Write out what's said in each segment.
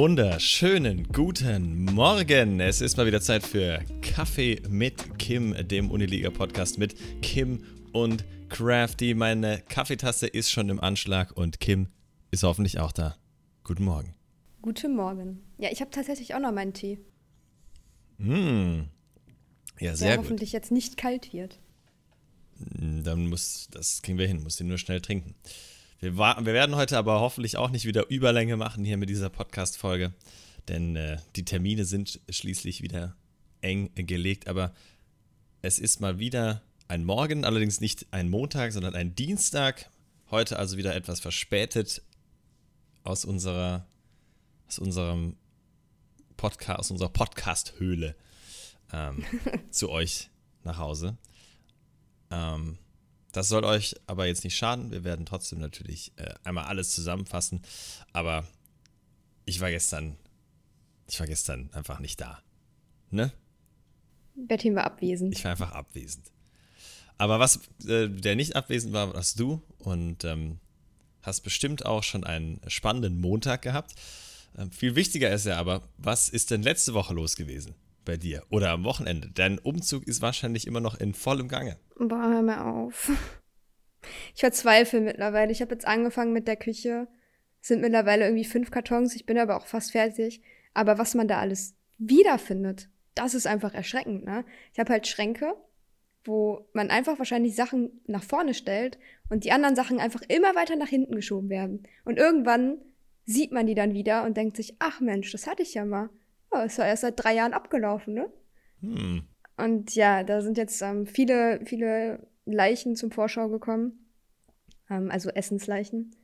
wunderschönen guten Morgen. Es ist mal wieder Zeit für Kaffee mit Kim, dem Uniliga-Podcast mit Kim und Crafty. Meine Kaffeetasse ist schon im Anschlag und Kim ist hoffentlich auch da. Guten Morgen. Guten Morgen. Ja, ich habe tatsächlich auch noch meinen Tee. Mm. Ja, sehr der gut. hoffentlich jetzt nicht kalt wird. Dann muss, das kriegen wir hin, muss den nur schnell trinken. Wir, wir werden heute aber hoffentlich auch nicht wieder Überlänge machen hier mit dieser Podcast-Folge, denn äh, die Termine sind schließlich wieder eng gelegt. Aber es ist mal wieder ein Morgen, allerdings nicht ein Montag, sondern ein Dienstag. Heute also wieder etwas verspätet aus unserer, aus unserem Podcast, aus unserer Podcast-Höhle ähm, zu euch nach Hause. Ähm, das soll euch aber jetzt nicht schaden. Wir werden trotzdem natürlich äh, einmal alles zusammenfassen. Aber ich war gestern, ich war gestern einfach nicht da. Ne? Bettin war abwesend. Ich war einfach abwesend. Aber was äh, der nicht abwesend war, warst du und ähm, hast bestimmt auch schon einen spannenden Montag gehabt. Ähm, viel wichtiger ist ja aber, was ist denn letzte Woche los gewesen bei dir oder am Wochenende? Dein Umzug ist wahrscheinlich immer noch in vollem Gange. Boah, hör mir auf. Ich verzweifle mittlerweile. Ich habe jetzt angefangen mit der Küche. Es sind mittlerweile irgendwie fünf Kartons. Ich bin aber auch fast fertig. Aber was man da alles wiederfindet, das ist einfach erschreckend, ne? Ich habe halt Schränke, wo man einfach wahrscheinlich Sachen nach vorne stellt und die anderen Sachen einfach immer weiter nach hinten geschoben werden. Und irgendwann sieht man die dann wieder und denkt sich, ach Mensch, das hatte ich ja mal. Oh, ist ja erst seit drei Jahren abgelaufen, ne? Hm. Und ja, da sind jetzt ähm, viele, viele Leichen zum Vorschau gekommen. Ähm, also Essensleichen.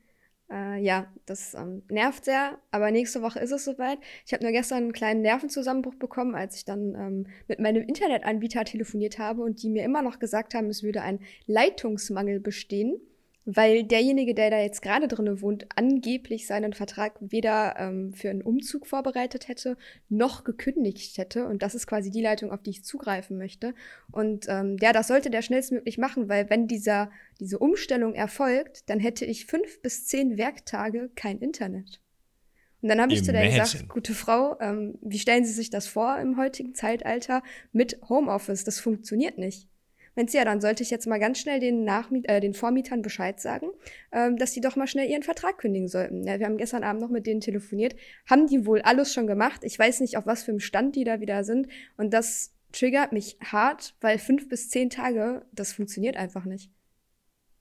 Äh, ja, das ähm, nervt sehr, aber nächste Woche ist es soweit. Ich habe nur gestern einen kleinen Nervenzusammenbruch bekommen, als ich dann ähm, mit meinem Internetanbieter telefoniert habe und die mir immer noch gesagt haben, es würde ein Leitungsmangel bestehen weil derjenige, der da jetzt gerade drinne wohnt, angeblich seinen Vertrag weder ähm, für einen Umzug vorbereitet hätte, noch gekündigt hätte. Und das ist quasi die Leitung, auf die ich zugreifen möchte. Und ähm, ja, das sollte der schnellstmöglich machen, weil wenn dieser, diese Umstellung erfolgt, dann hätte ich fünf bis zehn Werktage kein Internet. Und dann habe ich zu der gesagt, gute Frau, ähm, wie stellen Sie sich das vor im heutigen Zeitalter mit Homeoffice? Das funktioniert nicht. Wenn ja, dann sollte ich jetzt mal ganz schnell den, Nachmiet äh, den Vormietern Bescheid sagen, ähm, dass die doch mal schnell ihren Vertrag kündigen sollten. Ja, wir haben gestern Abend noch mit denen telefoniert, haben die wohl alles schon gemacht. Ich weiß nicht, auf was für einem Stand die da wieder sind. Und das triggert mich hart, weil fünf bis zehn Tage, das funktioniert einfach nicht.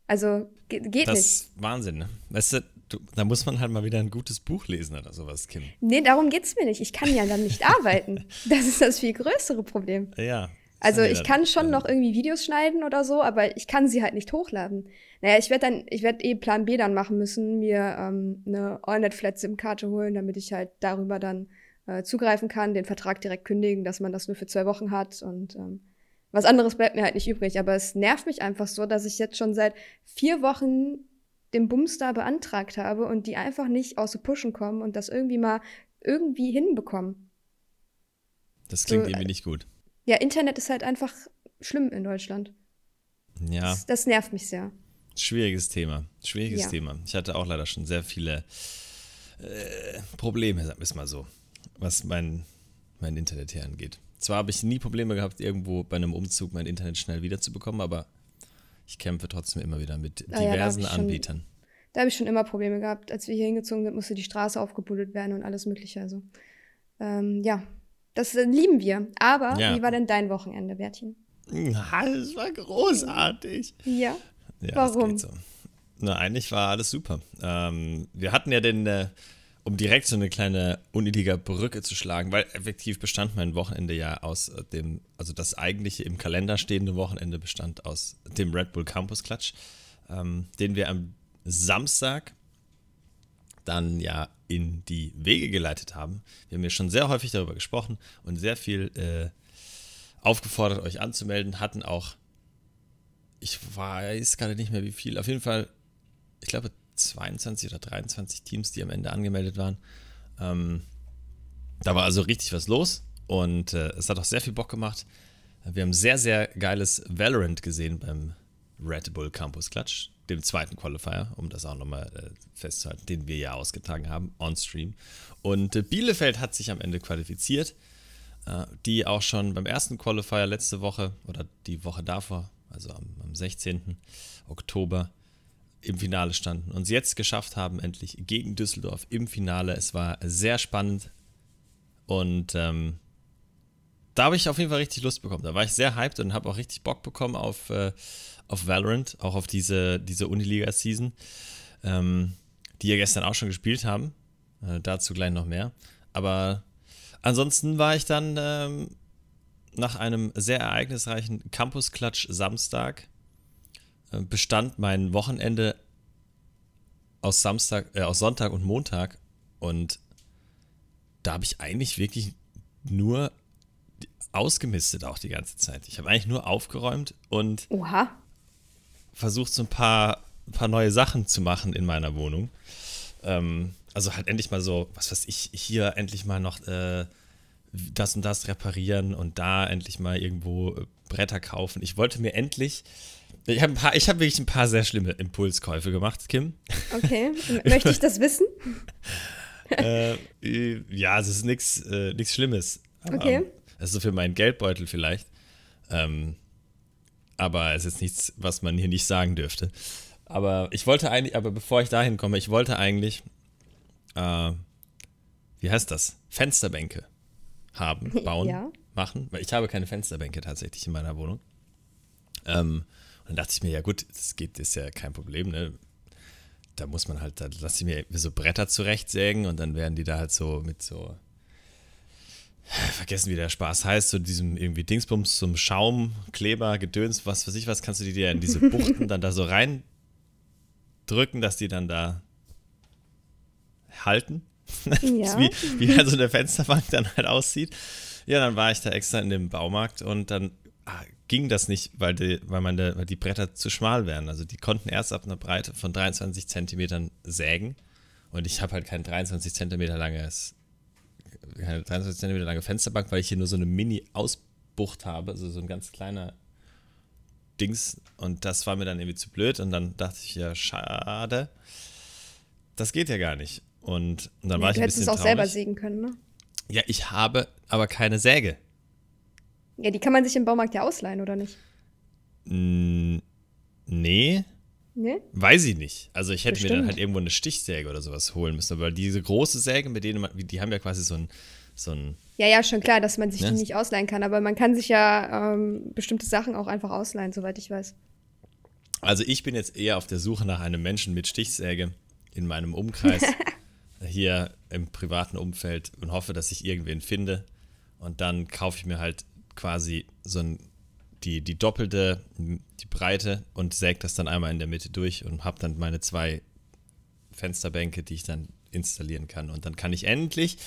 Also ge geht das nicht. Das ist Wahnsinn, ne? Weißt du, du, da muss man halt mal wieder ein gutes Buch lesen oder sowas, Kim. Nee, darum geht's mir nicht. Ich kann ja dann nicht arbeiten. Das ist das viel größere Problem. Ja, also ich kann schon noch irgendwie Videos schneiden oder so, aber ich kann sie halt nicht hochladen. Naja, ich werde dann, ich werde eh Plan B dann machen müssen, mir ähm, eine AllNet-Flat-SIM-Karte holen, damit ich halt darüber dann äh, zugreifen kann, den Vertrag direkt kündigen, dass man das nur für zwei Wochen hat und ähm, was anderes bleibt mir halt nicht übrig. Aber es nervt mich einfach so, dass ich jetzt schon seit vier Wochen den Bumstar beantragt habe und die einfach nicht aus dem Pushen kommen und das irgendwie mal irgendwie hinbekommen. Das klingt so, irgendwie nicht gut. Ja, Internet ist halt einfach schlimm in Deutschland. Ja. Das, das nervt mich sehr. Schwieriges Thema. Schwieriges ja. Thema. Ich hatte auch leider schon sehr viele äh, Probleme, sagen wir es mal so, was mein, mein Internet hier angeht. Zwar habe ich nie Probleme gehabt, irgendwo bei einem Umzug mein Internet schnell wiederzubekommen, aber ich kämpfe trotzdem immer wieder mit diversen ah, ja, Anbietern. Schon, da habe ich schon immer Probleme gehabt. Als wir hier hingezogen sind, musste die Straße aufgebuddelt werden und alles Mögliche. Also, ähm, ja, das äh, lieben wir. Aber ja. wie war denn dein Wochenende, Bertin? Ja, es war großartig. Ja. ja Warum? So. Na, eigentlich war alles super. Ähm, wir hatten ja den, äh, um direkt so eine kleine unnötige Brücke zu schlagen, weil effektiv bestand mein Wochenende ja aus äh, dem, also das eigentliche im Kalender stehende Wochenende bestand aus dem Red Bull Campus Klatsch, ähm, den wir am Samstag dann ja in die Wege geleitet haben. Wir haben ja schon sehr häufig darüber gesprochen und sehr viel äh, aufgefordert, euch anzumelden, hatten auch, ich weiß gerade nicht mehr wie viel, auf jeden Fall, ich glaube 22 oder 23 Teams, die am Ende angemeldet waren. Ähm, da war also richtig was los und äh, es hat auch sehr viel Bock gemacht. Wir haben sehr, sehr geiles Valorant gesehen beim Red Bull Campus Klatsch. Dem zweiten Qualifier, um das auch nochmal äh, festzuhalten, den wir ja ausgetragen haben, on Stream. Und äh, Bielefeld hat sich am Ende qualifiziert, äh, die auch schon beim ersten Qualifier letzte Woche oder die Woche davor, also am, am 16. Oktober, im Finale standen und es jetzt geschafft haben, endlich gegen Düsseldorf im Finale. Es war sehr spannend und ähm, da habe ich auf jeden Fall richtig Lust bekommen. Da war ich sehr hyped und habe auch richtig Bock bekommen auf, äh, auf Valorant, auch auf diese, diese Uniliga-Season, ähm, die ja gestern auch schon gespielt haben. Äh, dazu gleich noch mehr. Aber ansonsten war ich dann ähm, nach einem sehr ereignisreichen Campus-Klatsch Samstag, äh, bestand mein Wochenende aus Samstag, äh, aus Sonntag und Montag und da habe ich eigentlich wirklich nur ausgemistet auch die ganze Zeit. Ich habe eigentlich nur aufgeräumt und Oha. versucht, so ein paar, ein paar neue Sachen zu machen in meiner Wohnung. Ähm, also halt endlich mal so, was weiß ich, hier endlich mal noch äh, das und das reparieren und da endlich mal irgendwo äh, Bretter kaufen. Ich wollte mir endlich. Ich habe hab wirklich ein paar sehr schlimme Impulskäufe gemacht, Kim. Okay, möchte ich das wissen? äh, ja, es ist nichts äh, Schlimmes. Aber, okay. Das ist so für meinen Geldbeutel vielleicht. Ähm, aber es ist nichts, was man hier nicht sagen dürfte. Aber ich wollte eigentlich, aber bevor ich dahin komme, ich wollte eigentlich, äh, wie heißt das? Fensterbänke haben, bauen, ja. machen. Weil ich habe keine Fensterbänke tatsächlich in meiner Wohnung. Ähm, und dann dachte ich mir, ja gut, das geht, ist ja kein Problem, ne? Da muss man halt, da lasse ich mir so Bretter zurechtsägen und dann werden die da halt so mit so vergessen, wie der Spaß heißt, so diesem irgendwie Dingsbums zum Schaum, Kleber, Gedöns, was weiß ich was, kannst du die dir in diese Buchten dann da so rein drücken, dass die dann da halten. Ja. wie, wie halt so eine Fensterbank dann halt aussieht. Ja, dann war ich da extra in dem Baumarkt und dann ah, ging das nicht, weil die, weil, meine, weil die Bretter zu schmal wären. Also die konnten erst ab einer Breite von 23 Zentimetern sägen und ich habe halt kein 23 Zentimeter langes keine 23 cm lange Fensterbank, weil ich hier nur so eine Mini-Ausbucht habe, also so ein ganz kleiner Dings. Und das war mir dann irgendwie zu blöd. Und dann dachte ich, ja, schade. Das geht ja gar nicht. Und, und dann ja, war ich ein bisschen. Du hättest es auch selber sägen können, ne? Ja, ich habe aber keine Säge. Ja, die kann man sich im Baumarkt ja ausleihen, oder nicht? nee. Nee? Weiß ich nicht. Also ich hätte Bestimmt. mir dann halt irgendwo eine Stichsäge oder sowas holen müssen. Aber diese große Säge, mit denen man, die haben ja quasi so ein, so ein ja, ja, schon klar, dass man sich ne? die nicht ausleihen kann. Aber man kann sich ja ähm, bestimmte Sachen auch einfach ausleihen, soweit ich weiß. Also ich bin jetzt eher auf der Suche nach einem Menschen mit Stichsäge in meinem Umkreis, hier im privaten Umfeld und hoffe, dass ich irgendwen finde. Und dann kaufe ich mir halt quasi so ein die, die doppelte, die Breite und säge das dann einmal in der Mitte durch und habe dann meine zwei Fensterbänke, die ich dann installieren kann. Und dann kann ich endlich,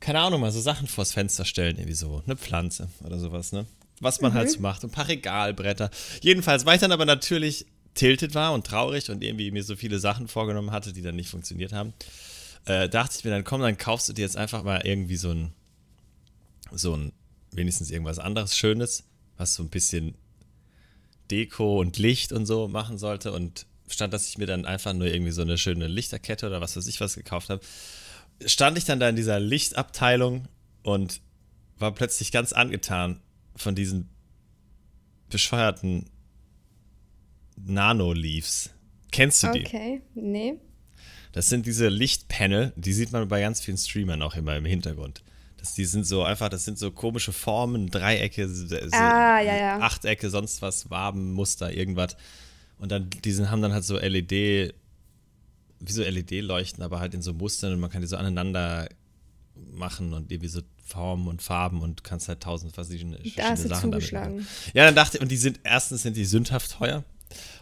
keine Ahnung, mal so Sachen vors Fenster stellen, irgendwie so eine Pflanze oder sowas, ne? Was man halt mhm. halt so macht. Ein paar Regalbretter. Jedenfalls, weil ich dann aber natürlich tiltet war und traurig und irgendwie mir so viele Sachen vorgenommen hatte, die dann nicht funktioniert haben, äh, dachte ich mir dann, komm, dann kaufst du dir jetzt einfach mal irgendwie so ein, so ein, wenigstens irgendwas anderes Schönes was so ein bisschen Deko und Licht und so machen sollte. Und stand, dass ich mir dann einfach nur irgendwie so eine schöne Lichterkette oder was weiß ich was gekauft habe, stand ich dann da in dieser Lichtabteilung und war plötzlich ganz angetan von diesen bescheuerten Nano-Leaves. Kennst du die? Okay, nee. Das sind diese Lichtpanel, die sieht man bei ganz vielen Streamern auch immer im Hintergrund. Die sind so einfach, das sind so komische Formen, Dreiecke, ah, ja, ja. Achtecke, sonst was, Wabenmuster, irgendwas. Und dann, die haben dann halt so LED, wie so LED-Leuchten, aber halt in so Mustern und man kann die so aneinander machen und irgendwie so Formen und Farben und kannst halt tausend verschiedene, verschiedene Sachen damit machen. Ja, dann dachte ich, und die sind, erstens sind die sündhaft teuer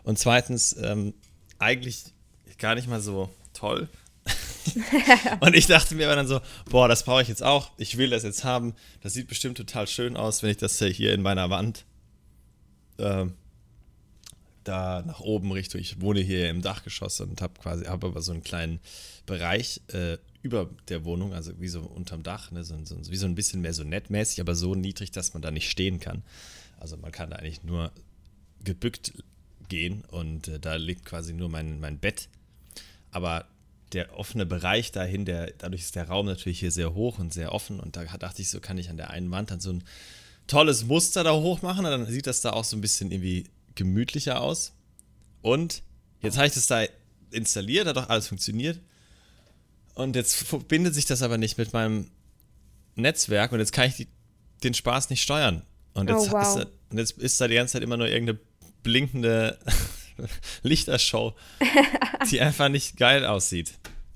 und zweitens ähm, eigentlich gar nicht mal so toll. und ich dachte mir dann so, boah, das brauche ich jetzt auch. Ich will das jetzt haben. Das sieht bestimmt total schön aus, wenn ich das hier in meiner Wand äh, da nach oben Richtung. Ich wohne hier im Dachgeschoss und habe quasi, habe aber so einen kleinen Bereich äh, über der Wohnung, also wie so unterm Dach, ne, so, so, wie so ein bisschen mehr so nettmäßig, aber so niedrig, dass man da nicht stehen kann. Also man kann da eigentlich nur gebückt gehen und äh, da liegt quasi nur mein, mein Bett. Aber der offene Bereich dahin, der, dadurch ist der Raum natürlich hier sehr hoch und sehr offen und da dachte ich, so kann ich an der einen Wand dann so ein tolles Muster da hoch machen und dann sieht das da auch so ein bisschen irgendwie gemütlicher aus. Und jetzt habe ich das da installiert, hat auch alles funktioniert. Und jetzt verbindet sich das aber nicht mit meinem Netzwerk und jetzt kann ich die, den Spaß nicht steuern. Und jetzt, oh, wow. ist, und jetzt ist da die ganze Zeit immer nur irgendeine blinkende Lichtershow, die einfach nicht geil aussieht.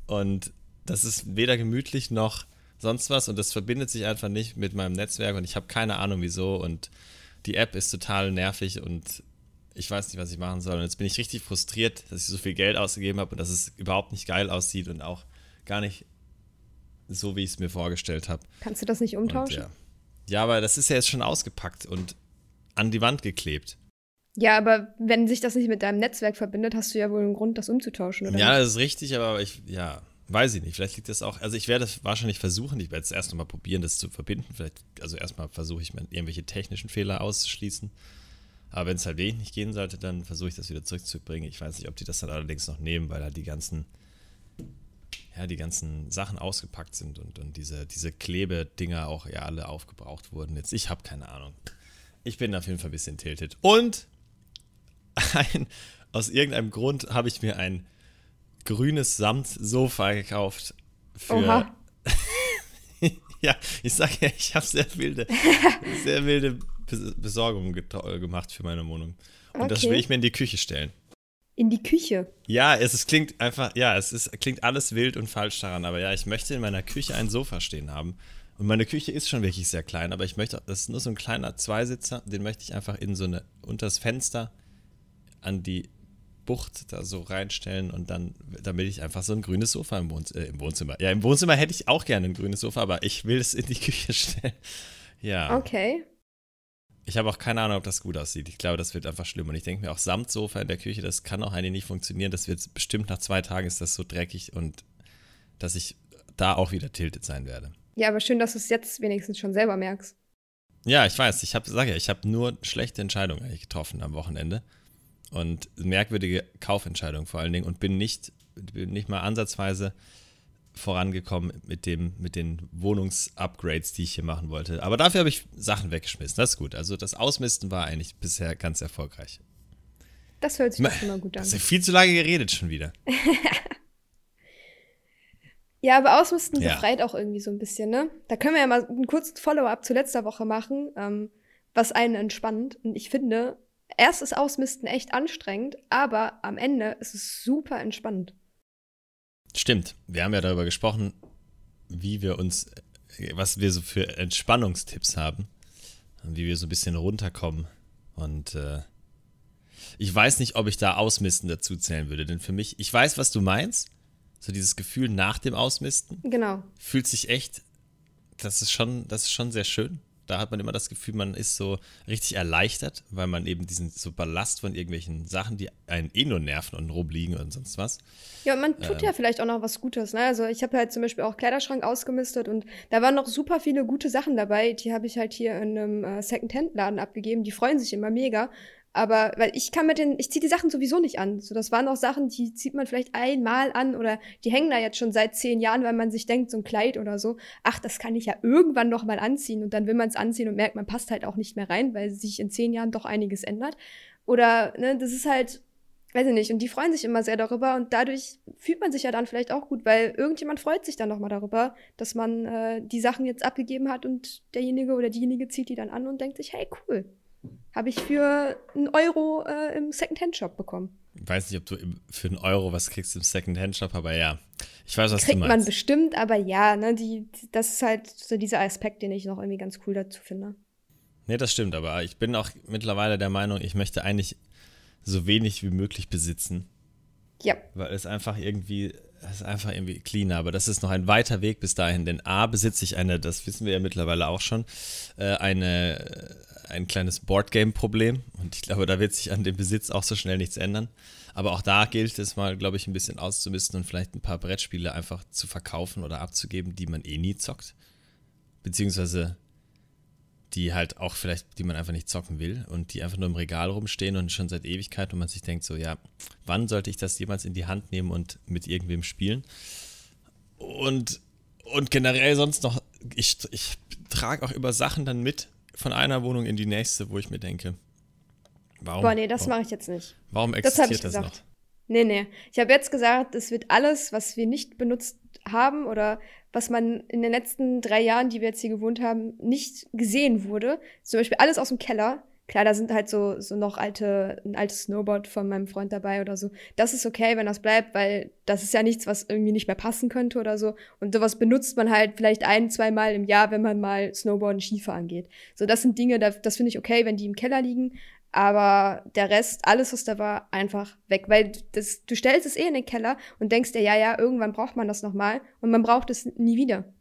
Und das ist weder gemütlich noch sonst was und das verbindet sich einfach nicht mit meinem Netzwerk und ich habe keine Ahnung wieso und die App ist total nervig und ich weiß nicht, was ich machen soll. Und jetzt bin ich richtig frustriert, dass ich so viel Geld ausgegeben habe und dass es überhaupt nicht geil aussieht und auch gar nicht so, wie ich es mir vorgestellt habe. Kannst du das nicht umtauschen? Und, ja. ja, aber das ist ja jetzt schon ausgepackt und an die Wand geklebt. Ja, aber wenn sich das nicht mit deinem Netzwerk verbindet, hast du ja wohl einen Grund, das umzutauschen, oder? Ja, das ist richtig, aber ich, ja, weiß ich nicht. Vielleicht liegt das auch, also ich werde es wahrscheinlich versuchen, ich werde es erst nochmal probieren, das zu verbinden. Vielleicht, also erstmal versuche ich mal irgendwelche technischen Fehler auszuschließen. Aber wenn es halt wenig nicht gehen sollte, dann versuche ich das wieder zurückzubringen. Ich weiß nicht, ob die das dann allerdings noch nehmen, weil halt die ganzen, ja, die ganzen Sachen ausgepackt sind und, und diese, diese Klebedinger auch ja alle aufgebraucht wurden. Jetzt, ich habe keine Ahnung. Ich bin auf jeden Fall ein bisschen tiltet. Und ein, aus irgendeinem Grund habe ich mir ein grünes Samtsofa gekauft. Für. Oha. ja, ich sage ja, ich habe sehr wilde, sehr wilde Besorgungen gemacht für meine Wohnung. Und okay. das will ich mir in die Küche stellen. In die Küche? Ja, es, es klingt einfach, ja, es ist, klingt alles wild und falsch daran, aber ja, ich möchte in meiner Küche ein Sofa stehen haben. Und meine Küche ist schon wirklich sehr klein, aber ich möchte, das ist nur so ein kleiner Zweisitzer, den möchte ich einfach in so eine, unter das Fenster an die Bucht da so reinstellen und dann, damit ich einfach so ein grünes Sofa im, Wohn äh, im, Wohnzimmer. Ja, im Wohnzimmer hätte ich auch gerne ein grünes Sofa, aber ich will es in die Küche stellen. Ja. Okay. Ich habe auch keine Ahnung, ob das gut aussieht. Ich glaube, das wird einfach schlimm. Und ich denke mir auch, Samtsofa in der Küche, das kann auch eigentlich nicht funktionieren. Das wird bestimmt nach zwei Tagen ist das so dreckig und dass ich da auch wieder tiltet sein werde. Ja, aber schön, dass du es jetzt wenigstens schon selber merkst. Ja, ich weiß. Ich habe, sage ja, ich habe nur schlechte Entscheidungen eigentlich getroffen am Wochenende und merkwürdige Kaufentscheidungen vor allen Dingen und bin nicht, bin nicht mal ansatzweise vorangekommen mit, dem, mit den Wohnungsupgrades, die ich hier machen wollte. Aber dafür habe ich Sachen weggeschmissen. Das ist gut. Also das Ausmisten war eigentlich bisher ganz erfolgreich. Das hört sich doch immer gut an. Das ist viel zu lange geredet schon wieder. ja, aber Ausmisten ja. befreit auch irgendwie so ein bisschen, ne? Da können wir ja mal einen kurzen Follow-up zu letzter Woche machen, ähm, was einen entspannt. Und ich finde, erst ist Ausmisten echt anstrengend, aber am Ende ist es super entspannend. Stimmt. Wir haben ja darüber gesprochen, wie wir uns, was wir so für Entspannungstipps haben und wie wir so ein bisschen runterkommen. Und äh, ich weiß nicht, ob ich da Ausmisten dazu zählen würde, denn für mich, ich weiß, was du meinst. So dieses Gefühl nach dem Ausmisten. Genau. Fühlt sich echt, das ist schon, das ist schon sehr schön da hat man immer das Gefühl, man ist so richtig erleichtert, weil man eben diesen so Ballast von irgendwelchen Sachen, die einen eh nur nerven und rumliegen und sonst was. Ja, und man tut ähm, ja vielleicht auch noch was Gutes. Ne? Also ich habe halt zum Beispiel auch Kleiderschrank ausgemistet und da waren noch super viele gute Sachen dabei. Die habe ich halt hier in einem äh, Second-Hand-Laden abgegeben. Die freuen sich immer mega. Aber weil ich kann mit den, ich ziehe die Sachen sowieso nicht an. So, das waren auch Sachen, die zieht man vielleicht einmal an oder die hängen da jetzt schon seit zehn Jahren, weil man sich denkt, so ein Kleid oder so, ach, das kann ich ja irgendwann noch mal anziehen und dann will man es anziehen und merkt, man passt halt auch nicht mehr rein, weil sich in zehn Jahren doch einiges ändert. Oder, ne, das ist halt, weiß ich nicht, und die freuen sich immer sehr darüber und dadurch fühlt man sich ja dann vielleicht auch gut, weil irgendjemand freut sich dann nochmal darüber, dass man äh, die Sachen jetzt abgegeben hat und derjenige oder diejenige zieht die dann an und denkt sich, hey, cool, habe ich für einen Euro äh, im Second-Hand-Shop bekommen. Ich weiß nicht, ob du für einen Euro was kriegst im Second-Hand-Shop, aber ja. Ich weiß, was Kriegt du meinst. man bestimmt, aber ja, ne, die, das ist halt so dieser Aspekt, den ich noch irgendwie ganz cool dazu finde. Nee, das stimmt, aber ich bin auch mittlerweile der Meinung, ich möchte eigentlich so wenig wie möglich besitzen. Ja. Weil es einfach irgendwie, es ist einfach irgendwie cleaner, aber das ist noch ein weiter Weg bis dahin, denn A besitze ich eine, das wissen wir ja mittlerweile auch schon, äh, eine ein kleines Boardgame-Problem und ich glaube, da wird sich an dem Besitz auch so schnell nichts ändern. Aber auch da gilt es mal, glaube ich, ein bisschen auszumisten und vielleicht ein paar Brettspiele einfach zu verkaufen oder abzugeben, die man eh nie zockt. Beziehungsweise die halt auch vielleicht, die man einfach nicht zocken will und die einfach nur im Regal rumstehen und schon seit Ewigkeit und man sich denkt so, ja, wann sollte ich das jemals in die Hand nehmen und mit irgendwem spielen? Und, und generell sonst noch, ich, ich trage auch über Sachen dann mit von einer Wohnung in die nächste, wo ich mir denke, warum? Boah, nee, das mache ich jetzt nicht. Warum existiert das, das noch? Nee, nee. Ich habe jetzt gesagt, es wird alles, was wir nicht benutzt haben oder was man in den letzten drei Jahren, die wir jetzt hier gewohnt haben, nicht gesehen wurde. Zum Beispiel alles aus dem Keller. Klar, da sind halt so, so noch alte, ein altes Snowboard von meinem Freund dabei oder so. Das ist okay, wenn das bleibt, weil das ist ja nichts, was irgendwie nicht mehr passen könnte oder so. Und sowas benutzt man halt vielleicht ein, zwei Mal im Jahr, wenn man mal Snowboarden, Skifahren angeht. So, das sind Dinge, das finde ich okay, wenn die im Keller liegen. Aber der Rest, alles, was da war, einfach weg. Weil das, du stellst es eh in den Keller und denkst dir, ja, ja, irgendwann braucht man das nochmal und man braucht es nie wieder.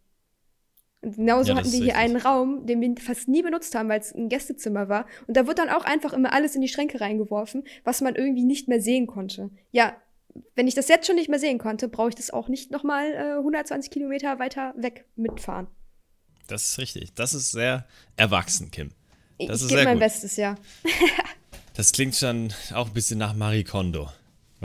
Und genauso ja, hatten wir hier richtig. einen Raum, den wir fast nie benutzt haben, weil es ein Gästezimmer war. Und da wird dann auch einfach immer alles in die Schränke reingeworfen, was man irgendwie nicht mehr sehen konnte. Ja, wenn ich das jetzt schon nicht mehr sehen konnte, brauche ich das auch nicht nochmal äh, 120 Kilometer weiter weg mitfahren. Das ist richtig. Das ist sehr erwachsen, Kim. Das ich gebe mein gut. Bestes, ja. das klingt schon auch ein bisschen nach Marie Kondo.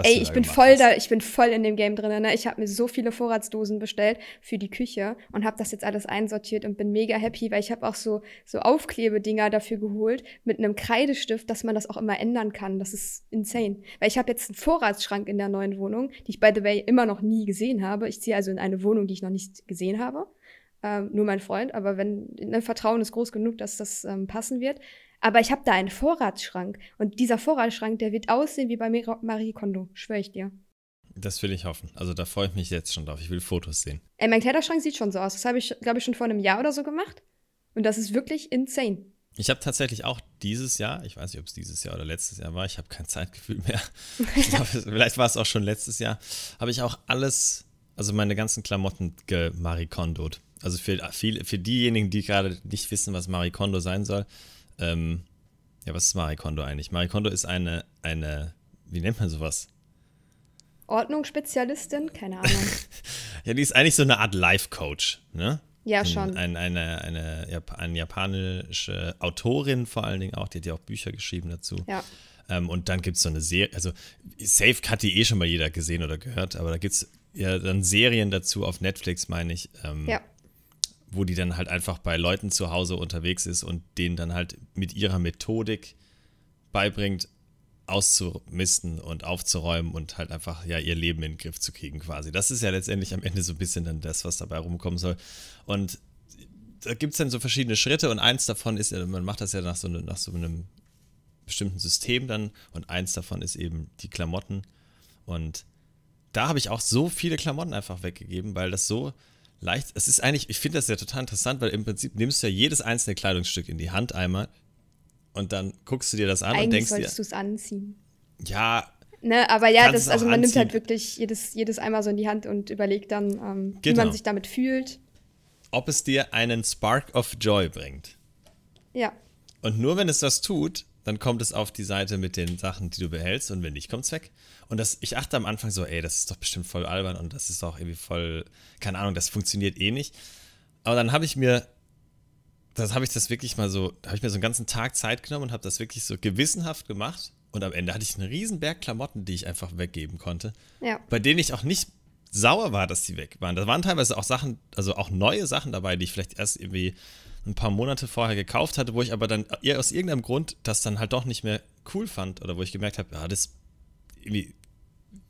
Ey, ich bin voll hast. da, ich bin voll in dem Game drin. Ne? Ich habe mir so viele Vorratsdosen bestellt für die Küche und habe das jetzt alles einsortiert und bin mega happy, weil ich habe auch so so Aufklebedinger dafür geholt mit einem Kreidestift, dass man das auch immer ändern kann. Das ist insane. Weil ich habe jetzt einen Vorratsschrank in der neuen Wohnung, die ich by the way immer noch nie gesehen habe. Ich ziehe also in eine Wohnung, die ich noch nicht gesehen habe ähm, nur mein Freund, aber wenn ne, Vertrauen ist groß genug, dass das ähm, passen wird. Aber ich habe da einen Vorratsschrank und dieser Vorratsschrank, der wird aussehen wie bei Marie Kondo, schwöre ich dir. Das will ich hoffen. Also da freue ich mich jetzt schon drauf. Ich will Fotos sehen. Ey, mein Kleiderschrank sieht schon so aus. Das habe ich, glaube ich, schon vor einem Jahr oder so gemacht. Und das ist wirklich insane. Ich habe tatsächlich auch dieses Jahr, ich weiß nicht, ob es dieses Jahr oder letztes Jahr war, ich habe kein Zeitgefühl mehr. ich glaube, vielleicht war es auch schon letztes Jahr, habe ich auch alles, also meine ganzen Klamotten gemarikondot. Also für, viel, für diejenigen, die gerade nicht wissen, was Marie Kondo sein soll, ähm, ja, was ist Marie Kondo eigentlich? Marie Kondo ist eine, eine, wie nennt man sowas? Ordnungsspezialistin? Keine Ahnung. ja, die ist eigentlich so eine Art Life-Coach, ne? Ja, schon. Ein, eine, eine, eine japanische Autorin vor allen Dingen auch, die hat ja auch Bücher geschrieben dazu. Ja. Ähm, und dann gibt es so eine Serie, also Safe hat die eh schon mal jeder gesehen oder gehört, aber da gibt es ja dann Serien dazu auf Netflix, meine ich. Ähm, ja wo die dann halt einfach bei Leuten zu Hause unterwegs ist und denen dann halt mit ihrer Methodik beibringt, auszumisten und aufzuräumen und halt einfach ja ihr Leben in den Griff zu kriegen quasi. Das ist ja letztendlich am Ende so ein bisschen dann das, was dabei rumkommen soll. Und da gibt es dann so verschiedene Schritte und eins davon ist man macht das ja nach so, nach so einem bestimmten System dann und eins davon ist eben die Klamotten und da habe ich auch so viele Klamotten einfach weggegeben, weil das so leicht. Es ist eigentlich, ich finde das ja total interessant, weil im Prinzip nimmst du ja jedes einzelne Kleidungsstück in die Hand einmal und dann guckst du dir das an eigentlich und denkst solltest du es anziehen. Ja. Ne, aber ja, das, also man anziehen. nimmt halt wirklich jedes, jedes einmal so in die Hand und überlegt dann, ähm, genau. wie man sich damit fühlt. Ob es dir einen Spark of Joy bringt. Ja. Und nur wenn es das tut, dann kommt es auf die Seite mit den Sachen, die du behältst und wenn nicht, kommt es weg. Und das, ich achte am Anfang so, ey, das ist doch bestimmt voll albern und das ist doch irgendwie voll, keine Ahnung, das funktioniert eh nicht. Aber dann habe ich mir, das habe ich das wirklich mal so, habe ich mir so einen ganzen Tag Zeit genommen und habe das wirklich so gewissenhaft gemacht. Und am Ende hatte ich einen riesen Berg Klamotten, die ich einfach weggeben konnte. Ja. Bei denen ich auch nicht sauer war, dass die weg waren. Da waren teilweise auch Sachen, also auch neue Sachen dabei, die ich vielleicht erst irgendwie ein paar Monate vorher gekauft hatte, wo ich aber dann aus irgendeinem Grund das dann halt doch nicht mehr cool fand oder wo ich gemerkt habe, ja, das irgendwie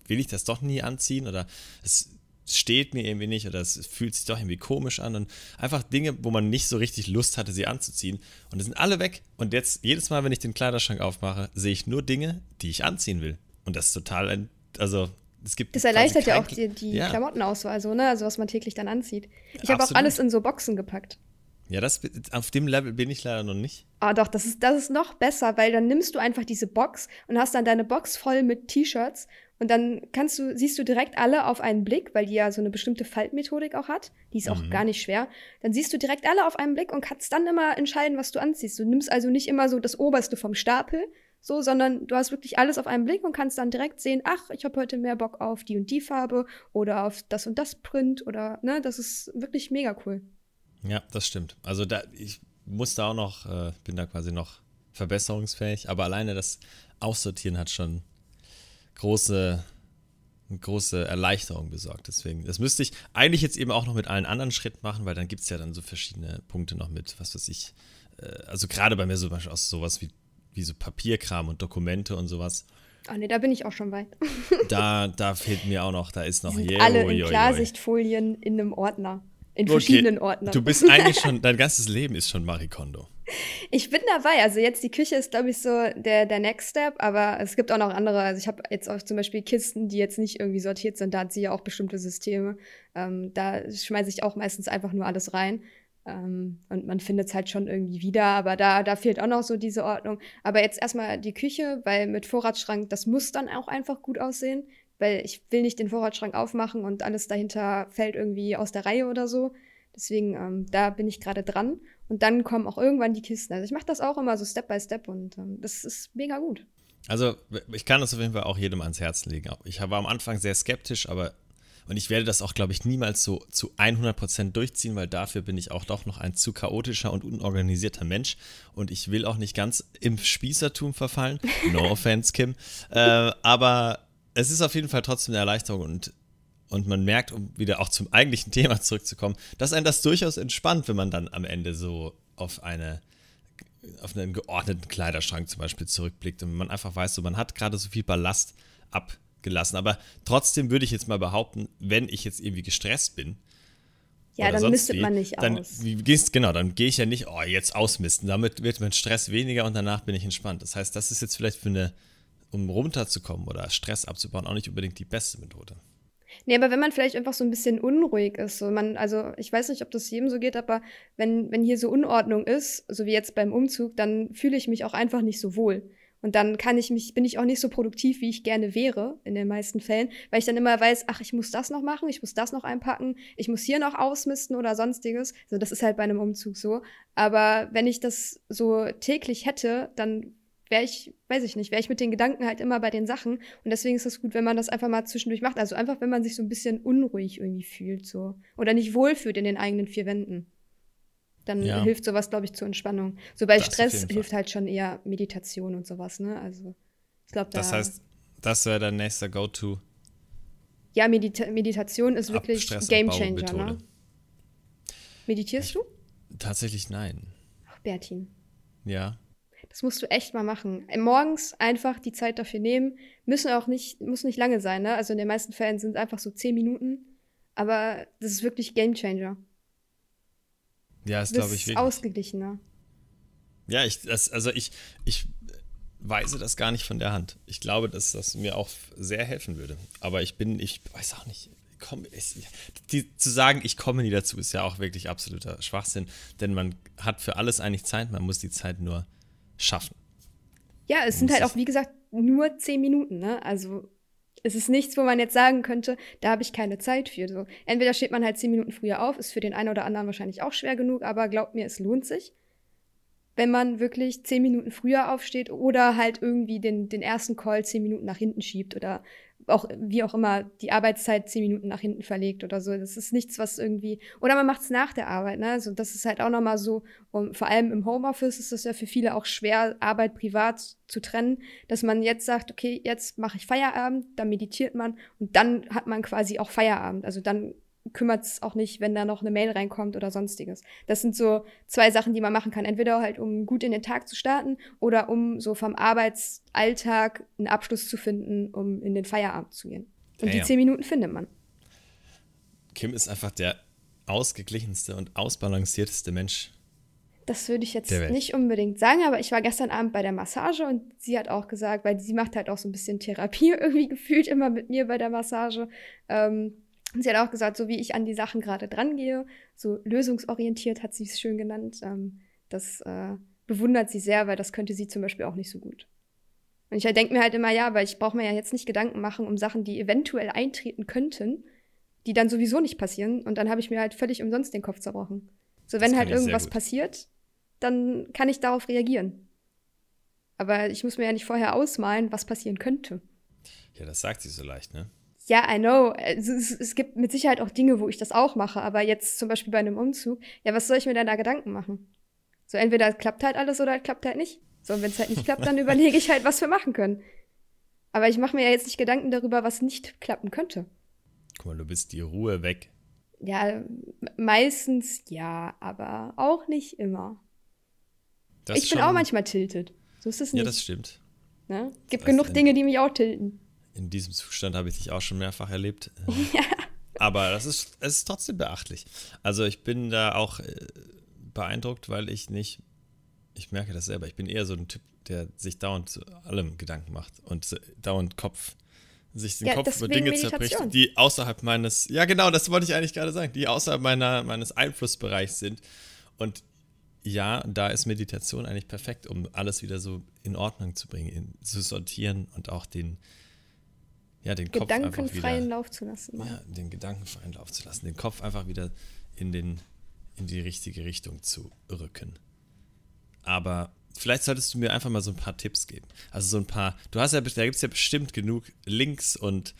will ich das doch nie anziehen oder es steht mir irgendwie nicht oder es fühlt sich doch irgendwie komisch an und einfach Dinge, wo man nicht so richtig Lust hatte, sie anzuziehen und die sind alle weg und jetzt jedes Mal, wenn ich den Kleiderschrank aufmache, sehe ich nur Dinge, die ich anziehen will und das ist total ein, also es gibt das erleichtert ja auch die, die ja. Klamottenauswahl so, ne, also was man täglich dann anzieht. Ich habe auch alles in so Boxen gepackt. Ja, das, auf dem Level bin ich leider noch nicht. Ah, doch, das ist, das ist noch besser, weil dann nimmst du einfach diese Box und hast dann deine Box voll mit T-Shirts und dann kannst du, siehst du direkt alle auf einen Blick, weil die ja so eine bestimmte Faltmethodik auch hat. Die ist auch mhm. gar nicht schwer. Dann siehst du direkt alle auf einen Blick und kannst dann immer entscheiden, was du anziehst. Du nimmst also nicht immer so das Oberste vom Stapel, so, sondern du hast wirklich alles auf einen Blick und kannst dann direkt sehen, ach, ich habe heute mehr Bock auf die und die Farbe oder auf das und das Print oder, ne, das ist wirklich mega cool. Ja, das stimmt. Also da, ich muss da auch noch, äh, bin da quasi noch verbesserungsfähig, aber alleine das Aussortieren hat schon große, große Erleichterung besorgt. Deswegen, das müsste ich eigentlich jetzt eben auch noch mit allen anderen Schritten machen, weil dann gibt es ja dann so verschiedene Punkte noch mit, was weiß ich. Äh, also gerade bei mir zum Beispiel auch sowas wie, wie so Papierkram und Dokumente und sowas. Ah, nee, da bin ich auch schon weit. da, da fehlt mir auch noch, da ist noch Die sind alle in Klarsichtfolien in einem Ordner. In okay. verschiedenen Ordnern. Du bist eigentlich schon, dein ganzes Leben ist schon Marikondo. Ich bin dabei. Also jetzt die Küche ist, glaube ich, so der, der Next Step, aber es gibt auch noch andere. Also ich habe jetzt auch zum Beispiel Kisten, die jetzt nicht irgendwie sortiert sind. Da hat sie ja auch bestimmte Systeme. Ähm, da schmeiße ich auch meistens einfach nur alles rein. Ähm, und man findet es halt schon irgendwie wieder, aber da, da fehlt auch noch so diese Ordnung. Aber jetzt erstmal die Küche, weil mit Vorratsschrank, das muss dann auch einfach gut aussehen, weil ich will nicht den Vorratsschrank aufmachen und alles dahinter fällt irgendwie aus der Reihe oder so. Deswegen, ähm, da bin ich gerade dran. Und dann kommen auch irgendwann die Kisten. Also ich mache das auch immer so Step by Step und ähm, das ist mega gut. Also ich kann das auf jeden Fall auch jedem ans Herzen legen. Ich war am Anfang sehr skeptisch, aber und ich werde das auch, glaube ich, niemals so zu 100% durchziehen, weil dafür bin ich auch doch noch ein zu chaotischer und unorganisierter Mensch. Und ich will auch nicht ganz im Spießertum verfallen. No offense, Kim. Äh, aber es ist auf jeden Fall trotzdem eine Erleichterung und und man merkt, um wieder auch zum eigentlichen Thema zurückzukommen, dass einen das durchaus entspannt, wenn man dann am Ende so auf eine auf einen geordneten Kleiderschrank zum Beispiel zurückblickt und man einfach weiß, so man hat gerade so viel Ballast abgelassen. Aber trotzdem würde ich jetzt mal behaupten, wenn ich jetzt irgendwie gestresst bin, ja, dann mistet man nicht dann, aus. Genau, dann gehe ich ja nicht, oh, jetzt ausmisten. Damit wird mein Stress weniger und danach bin ich entspannt. Das heißt, das ist jetzt vielleicht für eine, um runterzukommen oder Stress abzubauen, auch nicht unbedingt die beste Methode. Nee, aber wenn man vielleicht einfach so ein bisschen unruhig ist, so man, also ich weiß nicht, ob das jedem so geht, aber wenn, wenn hier so Unordnung ist, so wie jetzt beim Umzug, dann fühle ich mich auch einfach nicht so wohl. Und dann kann ich mich, bin ich auch nicht so produktiv, wie ich gerne wäre, in den meisten Fällen, weil ich dann immer weiß, ach, ich muss das noch machen, ich muss das noch einpacken, ich muss hier noch ausmisten oder sonstiges. Also das ist halt bei einem Umzug so. Aber wenn ich das so täglich hätte, dann wäre ich, weiß ich nicht, wäre ich mit den Gedanken halt immer bei den Sachen. Und deswegen ist es gut, wenn man das einfach mal zwischendurch macht. Also einfach, wenn man sich so ein bisschen unruhig irgendwie fühlt, so. Oder nicht wohlfühlt in den eigenen vier Wänden. Dann ja. hilft sowas, glaube ich, zur Entspannung. So bei das Stress hilft halt schon eher Meditation und sowas, ne? Also, ich glaube, da. Das heißt, das wäre dein nächster Go-To. Ja, Medita Meditation ist wirklich Game Changer, ne? Meditierst ich, du? Tatsächlich nein. Ach, Bertin. Ja. Das musst du echt mal machen. Morgens einfach die Zeit dafür nehmen. Müssen auch nicht, muss nicht lange sein, ne? Also in den meisten Fällen sind es einfach so zehn Minuten. Aber das ist wirklich Gamechanger. Ja, das glaube ich wirklich. ausgeglichener. Ja, ich, das, also ich, ich weise das gar nicht von der Hand. Ich glaube, dass das mir auch sehr helfen würde. Aber ich bin, ich weiß auch nicht, komm, ich, die, zu sagen, ich komme nie dazu, ist ja auch wirklich absoluter Schwachsinn. Denn man hat für alles eigentlich Zeit, man muss die Zeit nur schaffen. Ja, es sind halt auch, wie gesagt, nur zehn Minuten, ne? Also es ist nichts, wo man jetzt sagen könnte, da habe ich keine Zeit für. So, entweder steht man halt zehn Minuten früher auf, ist für den einen oder anderen wahrscheinlich auch schwer genug, aber glaubt mir, es lohnt sich wenn man wirklich zehn Minuten früher aufsteht oder halt irgendwie den, den ersten Call zehn Minuten nach hinten schiebt oder auch wie auch immer die Arbeitszeit zehn Minuten nach hinten verlegt oder so. Das ist nichts, was irgendwie oder man macht es nach der Arbeit. Ne? Also das ist halt auch noch mal so. Und vor allem im Homeoffice ist es ja für viele auch schwer, Arbeit privat zu trennen, dass man jetzt sagt, okay, jetzt mache ich Feierabend, dann meditiert man und dann hat man quasi auch Feierabend. Also dann kümmert es auch nicht, wenn da noch eine Mail reinkommt oder sonstiges. Das sind so zwei Sachen, die man machen kann. Entweder halt, um gut in den Tag zu starten oder um so vom Arbeitsalltag einen Abschluss zu finden, um in den Feierabend zu gehen. Und ja, die zehn Minuten findet man. Kim ist einfach der ausgeglichenste und ausbalancierteste Mensch. Das würde ich jetzt nicht unbedingt sagen, aber ich war gestern Abend bei der Massage und sie hat auch gesagt, weil sie macht halt auch so ein bisschen Therapie irgendwie gefühlt immer mit mir bei der Massage. Ähm, und sie hat auch gesagt, so wie ich an die Sachen gerade drangehe, so lösungsorientiert hat sie es schön genannt. Ähm, das äh, bewundert sie sehr, weil das könnte sie zum Beispiel auch nicht so gut. Und ich denke mir halt immer, ja, weil ich brauche mir ja jetzt nicht Gedanken machen um Sachen, die eventuell eintreten könnten, die dann sowieso nicht passieren. Und dann habe ich mir halt völlig umsonst den Kopf zerbrochen. So, wenn halt irgendwas passiert, dann kann ich darauf reagieren. Aber ich muss mir ja nicht vorher ausmalen, was passieren könnte. Ja, das sagt sie so leicht, ne? Ja, I know. Es, es, gibt mit Sicherheit auch Dinge, wo ich das auch mache, aber jetzt zum Beispiel bei einem Umzug, ja, was soll ich mir denn da Gedanken machen? So entweder klappt halt alles oder klappt halt nicht. So, und wenn es halt nicht klappt, dann überlege ich halt, was wir machen können. Aber ich mache mir ja jetzt nicht Gedanken darüber, was nicht klappen könnte. Guck mal, du bist die Ruhe weg. Ja, meistens ja, aber auch nicht immer. Das ich bin auch manchmal tiltet. So ist es nicht. Ja, das stimmt. ne? Gibt Das genug in- Dinge, die mich auch tilten. In diesem Zustand habe ich dich auch schon mehrfach erlebt. Äh, Ja. Aber das ist, es ist trotzdem beachtlich. Also ich bin da auch äh, beeindruckt, weil ich nicht, ich merke das selber, ich bin eher so ein Typ, der sich dauernd zu allem Gedanken macht und dauernd Kopf, sich den Ja, Kopf über Dinge zerbricht, die außerhalb meines, ja genau, das wollte ich eigentlich gerade sagen, die außerhalb meiner, meines Einflussbereichs sind. Und ja, da ist Meditation eigentlich perfekt, um alles wieder so in Ordnung zu bringen, in, zu sortieren und auch den, ja, den Kopf einfach wieder Gedankenfreien Lauf zu lassen. Ja, den Gedanken freien Lauf zu lassen, den Kopf einfach wieder in, den, in die richtige Richtung zu rücken. Aber vielleicht solltest du mir einfach mal so ein paar Tipps geben. Also so ein paar, du hast ja, da gibt es ja bestimmt genug Links und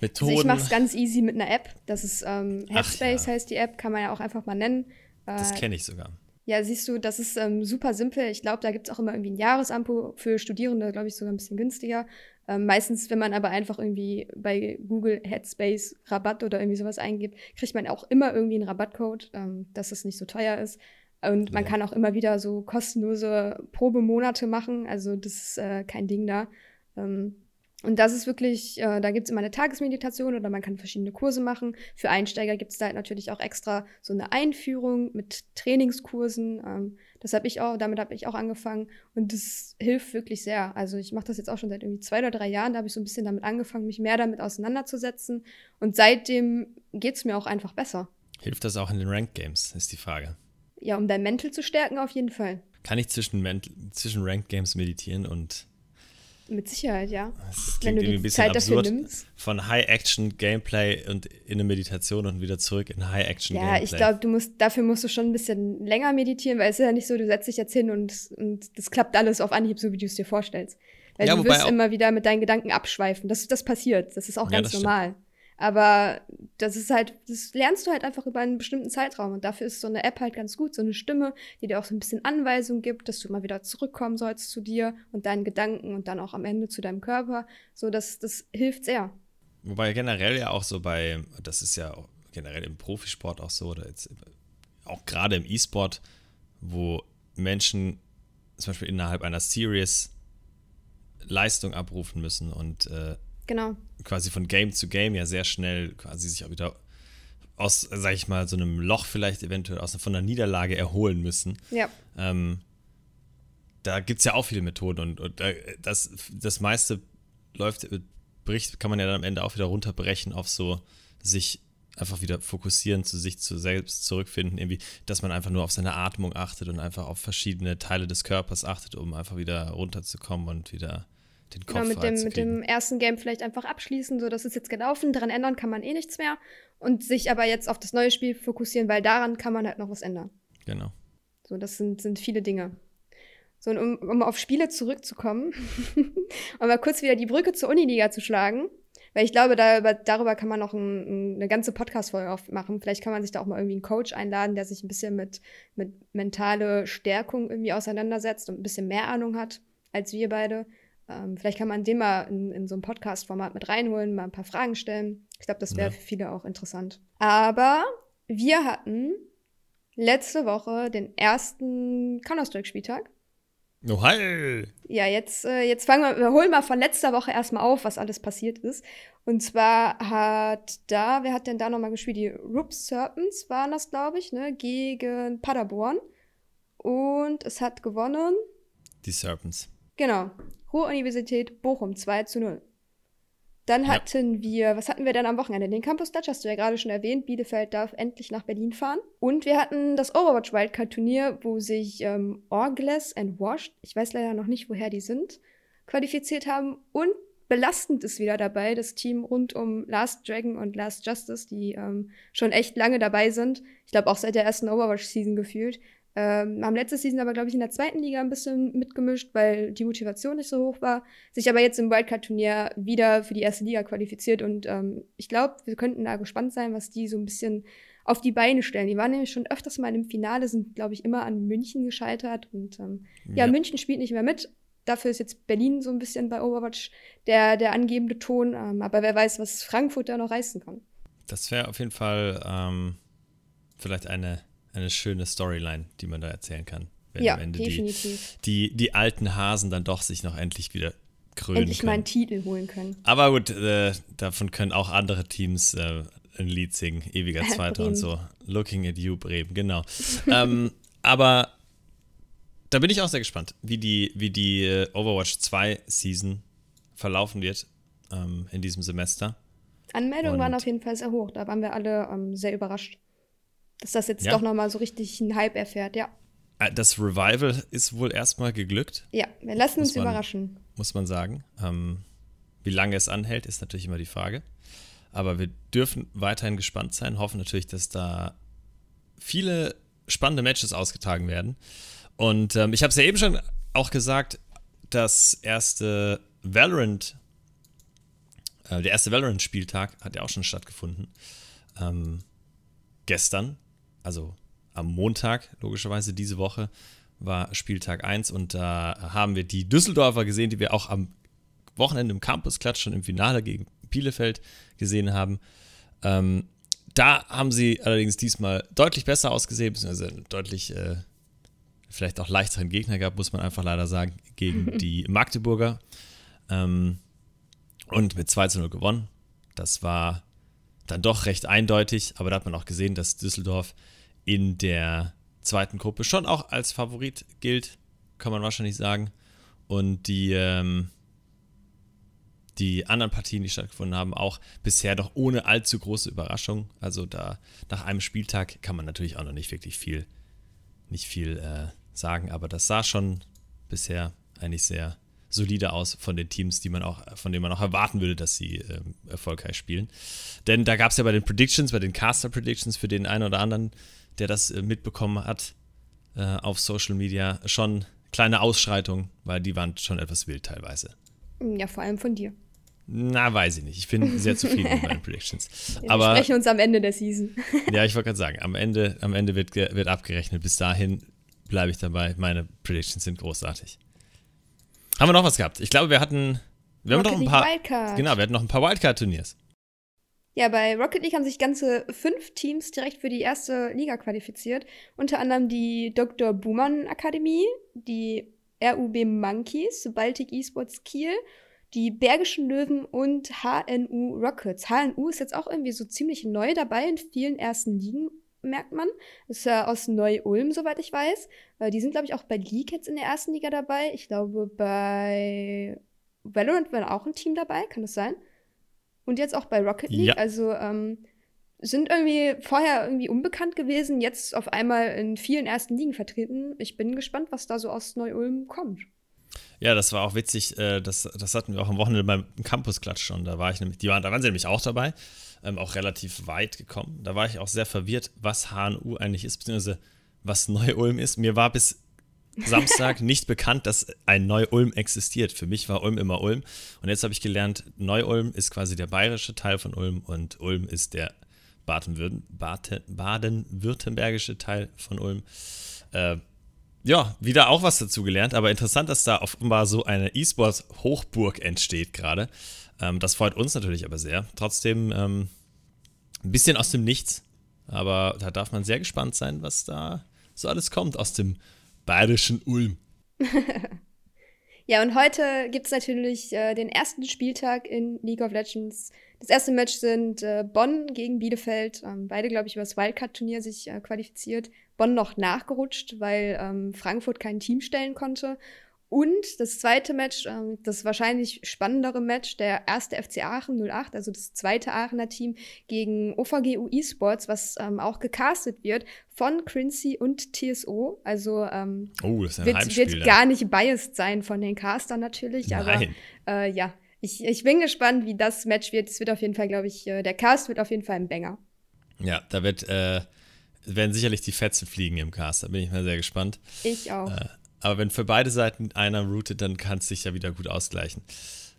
Also Methoden. ich mache es ganz easy mit einer App. Das ist ähm, Headspace ja. heißt die App, kann man ja auch einfach mal nennen. das Äh, kenne ich sogar. Ja, siehst du, das ist ähm, super simpel. Ich glaube, da gibt es auch immer irgendwie ein Jahresabo für Studierende, glaube ich, sogar ein bisschen günstiger. Ähm, meistens, wenn man aber einfach irgendwie bei Google Headspace Rabatt oder irgendwie sowas eingibt, kriegt man auch immer irgendwie einen Rabattcode, ähm, dass es nicht so teuer ist. Und man Ja. kann auch immer wieder so kostenlose Probemonate machen. Also das ist äh, kein Ding da. Ähm, und das ist wirklich, äh, da gibt es immer eine Tagesmeditation oder man kann verschiedene Kurse machen. Für Einsteiger gibt es da halt natürlich auch extra so eine Einführung mit Trainingskursen. Ähm, das habe ich auch, damit habe ich auch angefangen und das hilft wirklich sehr. Also ich mache das jetzt auch schon seit irgendwie zwei oder drei Jahren. Da habe ich so ein bisschen damit angefangen, mich mehr damit auseinanderzusetzen. Und seitdem geht es mir auch einfach besser. Hilft das auch in den Ranked Games, ist die Frage. Ja, um dein Mental zu stärken, auf jeden Fall. Kann ich zwischen, zwischen Ranked Games meditieren und Mit Sicherheit, ja. das Wenn klingt du irgendwie ein die bisschen Zeit dafür absurd. nimmst. Von High-Action-Gameplay und in eine Meditation und wieder zurück in High-Action-Gameplay. Ja, ich glaube, du musst, dafür musst du schon ein bisschen länger meditieren, weil es ist ja nicht so, du setzt dich jetzt hin und, und das klappt alles auf Anhieb, so wie du es dir vorstellst. Weil Ja, du wirst immer wieder mit deinen Gedanken abschweifen. Das, das passiert. Das ist auch Ja, ganz das stimmt. Aber das ist halt, das lernst du halt einfach über einen bestimmten Zeitraum. Und dafür ist so eine App halt ganz gut, so eine Stimme, die dir auch so ein bisschen Anweisung gibt, dass du mal wieder zurückkommen sollst zu dir und deinen Gedanken und dann auch am Ende zu deinem Körper. So, das, das hilft sehr. Wobei generell ja auch so bei, das ist ja generell im Profisport auch so, oder jetzt auch gerade im E-Sport, wo Menschen zum Beispiel innerhalb einer Series Leistung abrufen müssen und äh, Genau. quasi von Game zu Game ja sehr schnell quasi sich auch wieder aus, sag ich mal, so einem Loch vielleicht eventuell aus von einer Niederlage erholen müssen. Ja. Ähm, da gibt es ja auch viele Methoden und, und äh, das, das meiste läuft, äh, bricht, kann man ja dann am Ende auch wieder runterbrechen auf so sich einfach wieder fokussieren, zu sich zu selbst zurückfinden, irgendwie, dass man einfach nur auf seine Atmung achtet und einfach auf verschiedene Teile des Körpers achtet, um einfach wieder runterzukommen und wieder den Kopf Genau, mit dem, mit dem ersten Game vielleicht einfach abschließen, so das ist jetzt gelaufen, daran ändern kann man eh nichts mehr und sich aber jetzt auf das neue Spiel fokussieren, weil daran kann man halt noch was ändern. Genau. So, das sind, sind viele Dinge. So, und um, um auf Spiele zurückzukommen und mal kurz wieder die Brücke zur Uniliga zu schlagen, weil ich glaube, darüber, darüber kann man noch ein, ein, eine ganze Podcast-Folge aufmachen. Vielleicht kann man sich da auch mal irgendwie einen Coach einladen, der sich ein bisschen mit, mit mentale Stärkung irgendwie auseinandersetzt und ein bisschen mehr Ahnung hat als wir beide. Ähm, vielleicht kann man den mal in, in so ein Podcast-Format mit reinholen, mal ein paar Fragen stellen. Ich glaube, das wäre Ja. für viele auch interessant. Aber wir hatten letzte Woche den ersten Counter-Strike-Spieltag. Oh, hi! Ja, jetzt, äh, jetzt fangen wir, wir holen mal von letzter Woche erstmal auf, was alles passiert ist. Und zwar hat da, wer hat denn da nochmal gespielt? Die Rup Serpents waren das, glaube ich, ne, gegen Paderborn. Und es hat gewonnen, Die Serpents. genau, Ruhr-Universität Bochum 2 zu 0. Dann Ja. hatten wir, was hatten wir denn am Wochenende? Den Campus Dutch hast du ja gerade schon erwähnt. Bielefeld darf endlich nach Berlin fahren. Und wir hatten das Overwatch Wildcard Turnier, wo sich ähm, Orgles and Washed, ich weiß leider noch nicht, woher die sind, qualifiziert haben. Und belastend ist wieder dabei, das Team rund um Last Dragon und Last Justice, die ähm, schon echt lange dabei sind. Ich glaube auch seit der ersten Overwatch-Season gefühlt. Ähm, haben letzte Season aber, glaube ich, in der zweiten Liga ein bisschen mitgemischt, weil die Motivation nicht so hoch war. Sich aber jetzt im Wildcard-Turnier wieder für die erste Liga qualifiziert. Und ähm, ich glaube, wir könnten da gespannt sein, was die so ein bisschen auf die Beine stellen. Die waren nämlich schon öfters mal im Finale, sind, glaube ich, immer an München gescheitert. Und ähm, ja. ja, München spielt nicht mehr mit. Dafür ist jetzt Berlin so ein bisschen bei Overwatch der, der angebende Ton. Ähm, aber wer weiß, was Frankfurt da noch reißen kann. Das wäre auf jeden Fall ähm, vielleicht eine eine schöne Storyline, die man da erzählen kann. Wenn ja, am Ende definitiv. Die, die, die alten Hasen dann doch sich noch endlich wieder krönen Endlich können. mal einen Titel holen können. Aber gut, äh, davon können auch andere Teams äh, ein Lied singen. Ewiger Zweiter und so. Looking at you, Bremen, genau. ähm, aber da bin ich auch sehr gespannt, wie die, wie die äh, Overwatch 2 Season verlaufen wird ähm, in diesem Semester. Anmeldungen waren auf jeden Fall sehr hoch. Da waren wir alle ähm, sehr überrascht dass das jetzt ja. doch nochmal so richtig einen Hype erfährt, ja. Äh, das Revival ist wohl erstmal geglückt. Ja, wir lassen uns man, überraschen. Muss man sagen. Ähm, wie lange es anhält, ist natürlich immer die Frage. Aber wir dürfen weiterhin gespannt sein, hoffen natürlich, dass da viele spannende Matches ausgetragen werden. Und ähm, ich habe es ja eben schon auch gesagt, das erste Valorant, äh, der erste Valorant-Spieltag hat ja auch schon stattgefunden. Ähm, gestern also am Montag, logischerweise diese Woche, war Spieltag 1 und da haben wir die Düsseldorfer gesehen, die wir auch am Wochenende im Campus Klatsch schon im Finale gegen Bielefeld gesehen haben. Ähm, da haben sie allerdings diesmal deutlich besser ausgesehen, beziehungsweise deutlich äh, vielleicht auch leichteren Gegner gehabt, muss man einfach leider sagen, gegen die Magdeburger. Ähm, und mit 2 zu 0 gewonnen. Das war dann doch recht eindeutig, aber da hat man auch gesehen, dass Düsseldorf in der zweiten Gruppe schon auch als Favorit gilt, kann man wahrscheinlich sagen. Und die, ähm, die anderen Partien, die stattgefunden haben, auch bisher doch ohne allzu große Überraschung. Also da nach einem Spieltag kann man natürlich auch noch nicht wirklich viel, nicht viel äh, sagen, aber das sah schon bisher eigentlich sehr solide aus von den Teams, die man auch, von denen man auch erwarten würde, dass sie ähm, erfolgreich spielen. Denn da gab es ja bei den Predictions, bei den Caster Predictions für den einen oder anderen, der das äh, mitbekommen hat äh, auf Social Media, schon kleine Ausschreitungen, weil die waren schon etwas wild teilweise. Ja, vor allem von dir. Na, weiß ich nicht. Ich bin sehr zufrieden mit meinen Predictions. Ja, wir sprechen uns am Ende der Season. ja, ich wollte gerade sagen, am Ende, am Ende wird, wird abgerechnet. Bis dahin bleibe ich dabei. Meine Predictions sind großartig. Haben wir noch was gehabt? Ich glaube, wir hatten. Wir Rocket haben noch ein paar. Wildcard. Genau, wir hatten noch ein paar Wildcard-Turniers. Ja, bei Rocket League haben sich ganze fünf Teams direkt für die erste Liga qualifiziert. Unter anderem die Dr. Buhmann Akademie, die RUB Monkeys, Baltic Esports Kiel, die Bergischen Löwen und HNU Rockets. HNU ist jetzt auch irgendwie so ziemlich neu dabei in vielen ersten Ligen merkt man. Das ist ja aus Neu-Ulm, soweit ich weiß. Äh, die sind, glaube ich, auch bei League jetzt in der ersten Liga dabei. Ich glaube, bei Valorant war auch ein Team dabei, kann das sein? Und jetzt auch bei Rocket League. Ja. Also ähm, sind irgendwie vorher irgendwie unbekannt gewesen, jetzt auf einmal in vielen ersten Ligen vertreten. Ich bin gespannt, was da so aus Neu-Ulm kommt. Ja, das war auch witzig. Äh, das, das hatten wir auch am Wochenende beim Campus-Klatsch schon. Da war ich nämlich, die waren, da waren sie nämlich auch dabei ähm, auch relativ weit gekommen. Da war ich auch sehr verwirrt, was HNU eigentlich ist, beziehungsweise was Neu-Ulm ist. Mir war bis Samstag nicht bekannt, dass ein Neu-Ulm existiert. Für mich war Ulm immer Ulm. Und jetzt habe ich gelernt, Neu-Ulm ist quasi der bayerische Teil von Ulm und Ulm ist der baden-württembergische Teil von Ulm. Äh, ja, wieder auch was dazu gelernt, aber interessant, dass da offenbar so eine E-Sports-Hochburg entsteht gerade. Ähm, das freut uns natürlich aber sehr. Trotzdem ähm, ein bisschen aus dem Nichts. Aber da darf man sehr gespannt sein, was da so alles kommt aus dem bayerischen Ulm. ja, und heute gibt es natürlich äh, den ersten Spieltag in League of Legends. Das erste Match sind äh, Bonn gegen Bielefeld. Ähm, beide, glaube ich, über das Wildcard-Turnier sich äh, qualifiziert. Bonn noch nachgerutscht, weil ähm, Frankfurt kein Team stellen konnte. Und das zweite Match, ähm, das wahrscheinlich spannendere Match, der erste FC Aachen 08, also das zweite Aachener Team gegen OVGU Esports, was ähm, auch gecastet wird von Quincy und TSO. Also ähm, oh, das ist ein wird, Heimspiel, wird gar nicht biased sein von den Castern natürlich, Nein. aber äh, ja, ich, ich bin gespannt, wie das Match wird. Es wird auf jeden Fall, glaube ich, äh, der Cast wird auf jeden Fall ein Banger. Ja, da wird äh, werden sicherlich die Fetzen fliegen im Cast. Da bin ich mal sehr gespannt. Ich auch. Äh, aber wenn für beide Seiten einer routet, dann kann es sich ja wieder gut ausgleichen.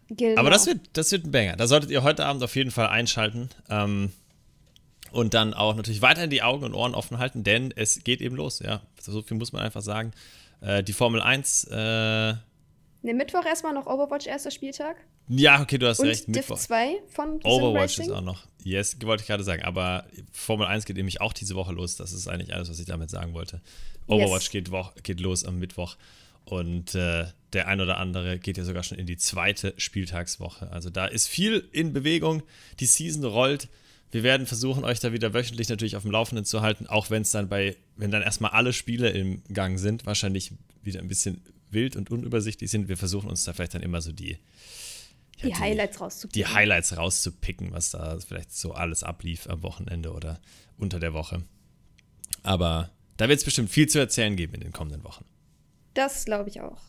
Genau. Aber das wird, das wird ein Banger. Da solltet ihr heute Abend auf jeden Fall einschalten. Ähm, und dann auch natürlich weiterhin die Augen und Ohren offen halten, denn es geht eben los. Ja, so viel muss man einfach sagen. Äh, die Formel 1. Äh, ne, Mittwoch erstmal noch Overwatch, erster Spieltag. Ja, okay, du hast und recht. Div Mittwoch. 2 von Overwatch ist auch noch. Yes, wollte ich gerade sagen. Aber Formel 1 geht nämlich auch diese Woche los. Das ist eigentlich alles, was ich damit sagen wollte. Overwatch yes. geht, geht los am Mittwoch. Und äh, der ein oder andere geht ja sogar schon in die zweite Spieltagswoche. Also da ist viel in Bewegung. Die Season rollt. Wir werden versuchen, euch da wieder wöchentlich natürlich auf dem Laufenden zu halten, auch wenn es dann bei, wenn dann erstmal alle Spiele im Gang sind, wahrscheinlich wieder ein bisschen wild und unübersichtlich sind. Wir versuchen uns da vielleicht dann immer so die, ja, die, die Highlights rauszupicken. Die Highlights rauszupicken, was da vielleicht so alles ablief am Wochenende oder unter der Woche. Aber da wird es bestimmt viel zu erzählen geben in den kommenden Wochen. Das glaube ich auch.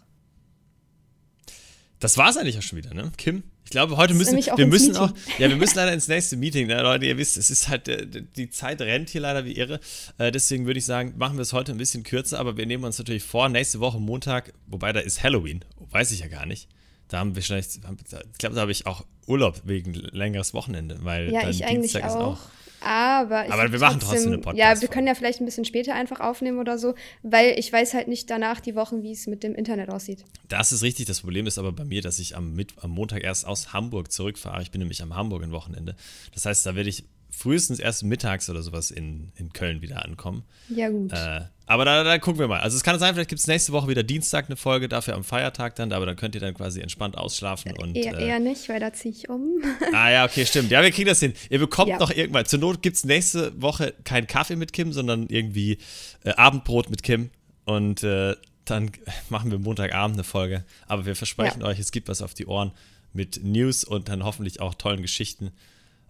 Das war es eigentlich auch schon wieder, ne? Kim? Ich glaube, heute müssen wir müssen Meeting. auch, ja, wir müssen leider ins nächste Meeting, ne, Leute. Ihr wisst, es ist halt, äh, die Zeit rennt hier leider wie irre. Äh, deswegen würde ich sagen, machen wir es heute ein bisschen kürzer, aber wir nehmen uns natürlich vor, nächste Woche Montag, wobei da ist Halloween, weiß ich ja gar nicht. Da haben wir vielleicht, ich glaube, da habe ich auch Urlaub wegen längeres Wochenende, weil ja, ich eigentlich Dienstag auch. ist auch. Aber, aber wir machen trotzdem, trotzdem eine Podcast. Ja, wir können ja vielleicht ein bisschen später einfach aufnehmen oder so, weil ich weiß halt nicht danach die Wochen, wie es mit dem Internet aussieht. Das ist richtig. Das Problem ist aber bei mir, dass ich am, Mit am Montag erst aus Hamburg zurückfahre. Ich bin nämlich am Hamburg ein Wochenende. Das heißt, da werde ich frühestens erst mittags oder sowas in, in Köln wieder ankommen. Ja, gut. Äh, aber da, da, gucken wir mal. Also es kann sein, vielleicht gibt es nächste Woche wieder Dienstag eine Folge, dafür am Feiertag dann, aber dann könnt ihr dann quasi entspannt ausschlafen und. Eher, äh, eher nicht, weil da ziehe ich um. ah ja, okay, stimmt. Ja, wir kriegen das hin. Ihr bekommt ja. noch irgendwann. Zur Not gibt es nächste Woche keinen Kaffee mit Kim, sondern irgendwie äh, Abendbrot mit Kim. Und äh, dann machen wir Montagabend eine Folge. Aber wir versprechen ja. euch, es gibt was auf die Ohren mit News und dann hoffentlich auch tollen Geschichten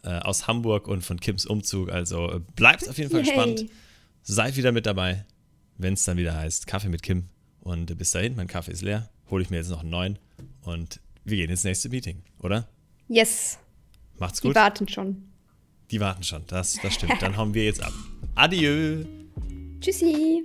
äh, aus Hamburg und von Kims Umzug. Also äh, bleibt auf jeden Fall Yay. gespannt. Seid wieder mit dabei, wenn es dann wieder heißt Kaffee mit Kim. Und bis dahin, mein Kaffee ist leer. Hole ich mir jetzt noch einen neuen. Und wir gehen ins nächste Meeting, oder? Yes. Macht's gut. Die warten schon. Die warten schon, das, das stimmt. Dann hauen wir jetzt ab. Adieu. Tschüssi.